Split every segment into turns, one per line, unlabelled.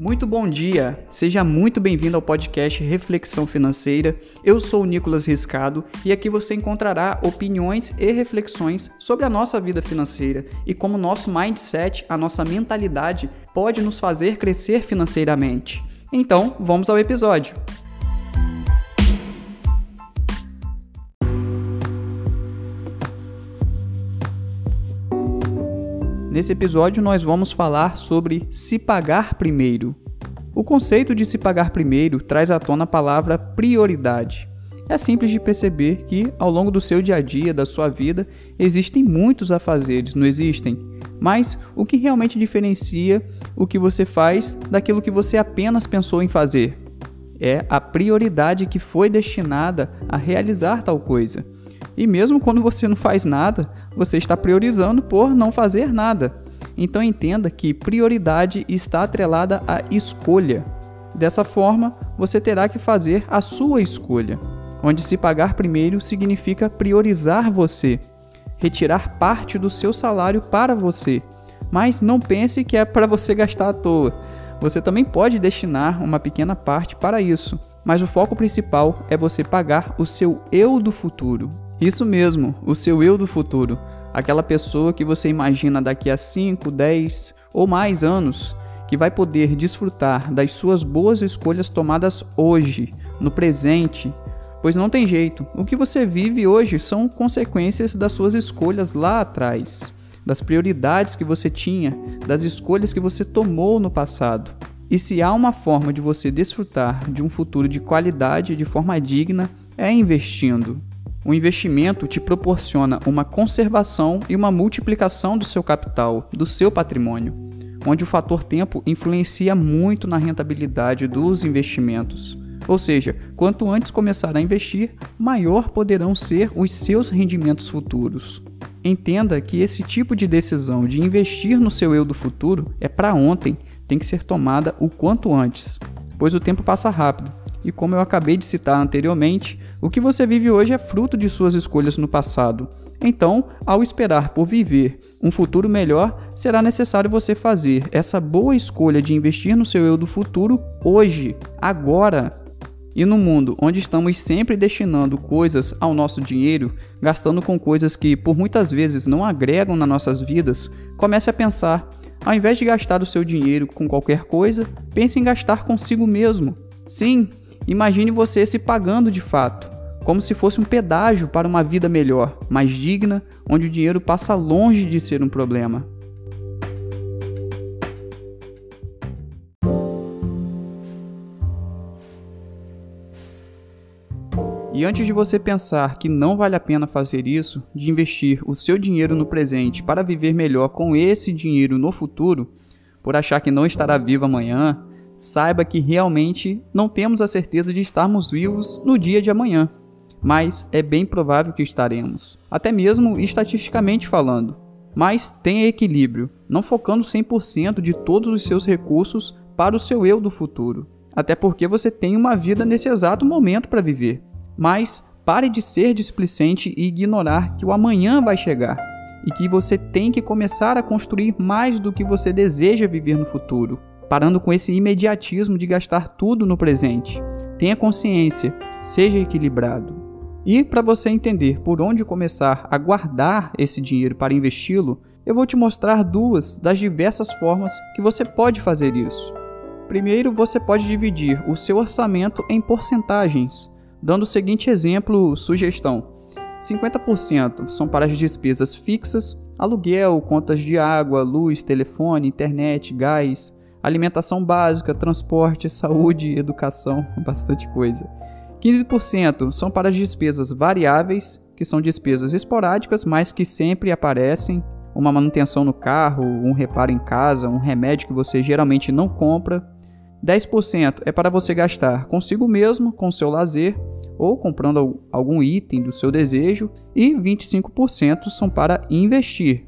Muito bom dia, seja muito bem-vindo ao podcast Reflexão Financeira. Eu sou o Nicolas Riscado e aqui você encontrará opiniões e reflexões sobre a nossa vida financeira e como nosso mindset, a nossa mentalidade, pode nos fazer crescer financeiramente. Então, vamos ao episódio. Nesse episódio, nós vamos falar sobre se pagar primeiro. O conceito de se pagar primeiro traz à tona a palavra prioridade. É simples de perceber que, ao longo do seu dia a dia, da sua vida, existem muitos afazeres, não existem? Mas o que realmente diferencia o que você faz daquilo que você apenas pensou em fazer? É a prioridade que foi destinada a realizar tal coisa. E mesmo quando você não faz nada, você está priorizando por não fazer nada. Então entenda que prioridade está atrelada à escolha. Dessa forma, você terá que fazer a sua escolha, onde se pagar primeiro significa priorizar você, retirar parte do seu salário para você. Mas não pense que é para você gastar à toa. Você também pode destinar uma pequena parte para isso, mas o foco principal é você pagar o seu eu do futuro. Isso mesmo, o seu eu do futuro. Aquela pessoa que você imagina daqui a 5, 10 ou mais anos que vai poder desfrutar das suas boas escolhas tomadas hoje, no presente, pois não tem jeito. O que você vive hoje são consequências das suas escolhas lá atrás, das prioridades que você tinha, das escolhas que você tomou no passado. E se há uma forma de você desfrutar de um futuro de qualidade de forma digna, é investindo. O investimento te proporciona uma conservação e uma multiplicação do seu capital, do seu patrimônio, onde o fator tempo influencia muito na rentabilidade dos investimentos. Ou seja, quanto antes começar a investir, maior poderão ser os seus rendimentos futuros. Entenda que esse tipo de decisão de investir no seu eu do futuro é para ontem, tem que ser tomada o quanto antes, pois o tempo passa rápido. E como eu acabei de citar anteriormente, o que você vive hoje é fruto de suas escolhas no passado. Então, ao esperar por viver um futuro melhor, será necessário você fazer essa boa escolha de investir no seu eu do futuro hoje, agora. E no mundo onde estamos sempre destinando coisas ao nosso dinheiro, gastando com coisas que por muitas vezes não agregam nas nossas vidas, comece a pensar: ao invés de gastar o seu dinheiro com qualquer coisa, pense em gastar consigo mesmo. Sim, Imagine você se pagando de fato, como se fosse um pedágio para uma vida melhor, mais digna, onde o dinheiro passa longe de ser um problema. E antes de você pensar que não vale a pena fazer isso, de investir o seu dinheiro no presente para viver melhor com esse dinheiro no futuro, por achar que não estará vivo amanhã, saiba que realmente não temos a certeza de estarmos vivos no dia de amanhã, mas é bem provável que estaremos, até mesmo estatisticamente falando. Mas tenha equilíbrio, não focando 100% de todos os seus recursos para o seu eu do futuro, até porque você tem uma vida nesse exato momento para viver. Mas pare de ser displicente e ignorar que o amanhã vai chegar e que você tem que começar a construir mais do que você deseja viver no futuro parando com esse imediatismo de gastar tudo no presente. Tenha consciência, seja equilibrado. E para você entender por onde começar a guardar esse dinheiro para investi-lo, eu vou te mostrar duas das diversas formas que você pode fazer isso. Primeiro, você pode dividir o seu orçamento em porcentagens, dando o seguinte exemplo, sugestão: 50% são para as despesas fixas, aluguel, contas de água, luz, telefone, internet, gás, alimentação básica, transporte, saúde, educação, bastante coisa. 15% são para as despesas variáveis, que são despesas esporádicas, mas que sempre aparecem, uma manutenção no carro, um reparo em casa, um remédio que você geralmente não compra. 10% é para você gastar consigo mesmo, com seu lazer, ou comprando algum item do seu desejo, e 25% são para investir.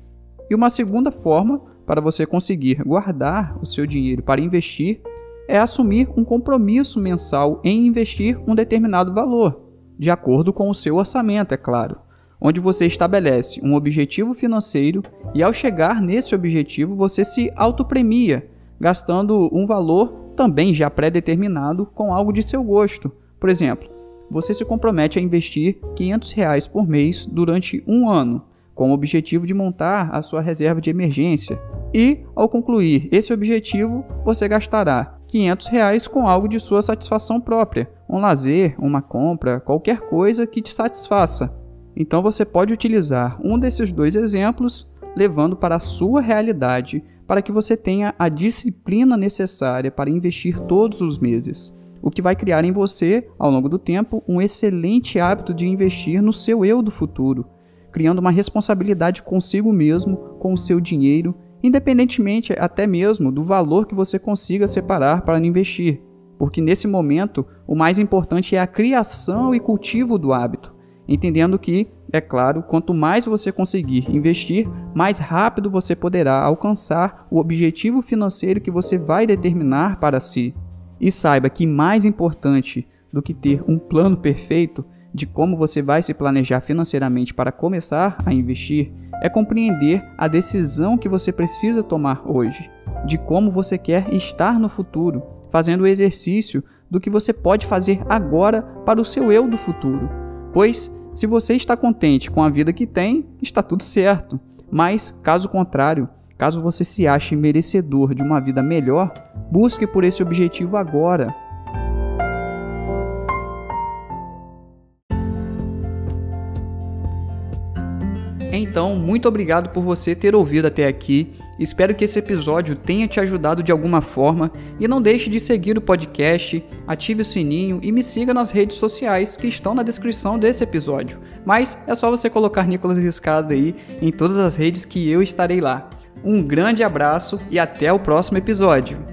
E uma segunda forma para você conseguir guardar o seu dinheiro para investir é assumir um compromisso mensal em investir um determinado valor, de acordo com o seu orçamento, é claro, onde você estabelece um objetivo financeiro e ao chegar nesse objetivo você se autopremia, gastando um valor também já pré-determinado com algo de seu gosto. Por exemplo, você se compromete a investir 500 reais por mês durante um ano, com o objetivo de montar a sua reserva de emergência. E, ao concluir esse objetivo, você gastará 500 reais com algo de sua satisfação própria, um lazer, uma compra, qualquer coisa que te satisfaça. Então você pode utilizar um desses dois exemplos, levando para a sua realidade, para que você tenha a disciplina necessária para investir todos os meses o que vai criar em você, ao longo do tempo, um excelente hábito de investir no seu eu do futuro, criando uma responsabilidade consigo mesmo, com o seu dinheiro, independentemente até mesmo do valor que você consiga separar para investir. Porque nesse momento, o mais importante é a criação e cultivo do hábito, entendendo que, é claro, quanto mais você conseguir investir, mais rápido você poderá alcançar o objetivo financeiro que você vai determinar para si. E saiba que mais importante do que ter um plano perfeito de como você vai se planejar financeiramente para começar a investir é compreender a decisão que você precisa tomar hoje, de como você quer estar no futuro, fazendo o exercício do que você pode fazer agora para o seu eu do futuro. Pois, se você está contente com a vida que tem, está tudo certo. Mas, caso contrário, Caso você se ache merecedor de uma vida melhor, busque por esse objetivo agora. Então, muito obrigado por você ter ouvido até aqui. Espero que esse episódio tenha te ajudado de alguma forma e não deixe de seguir o podcast, ative o sininho e me siga nas redes sociais que estão na descrição desse episódio. Mas é só você colocar Nicolas Riscado aí em todas as redes que eu estarei lá. Um grande abraço e até o próximo episódio.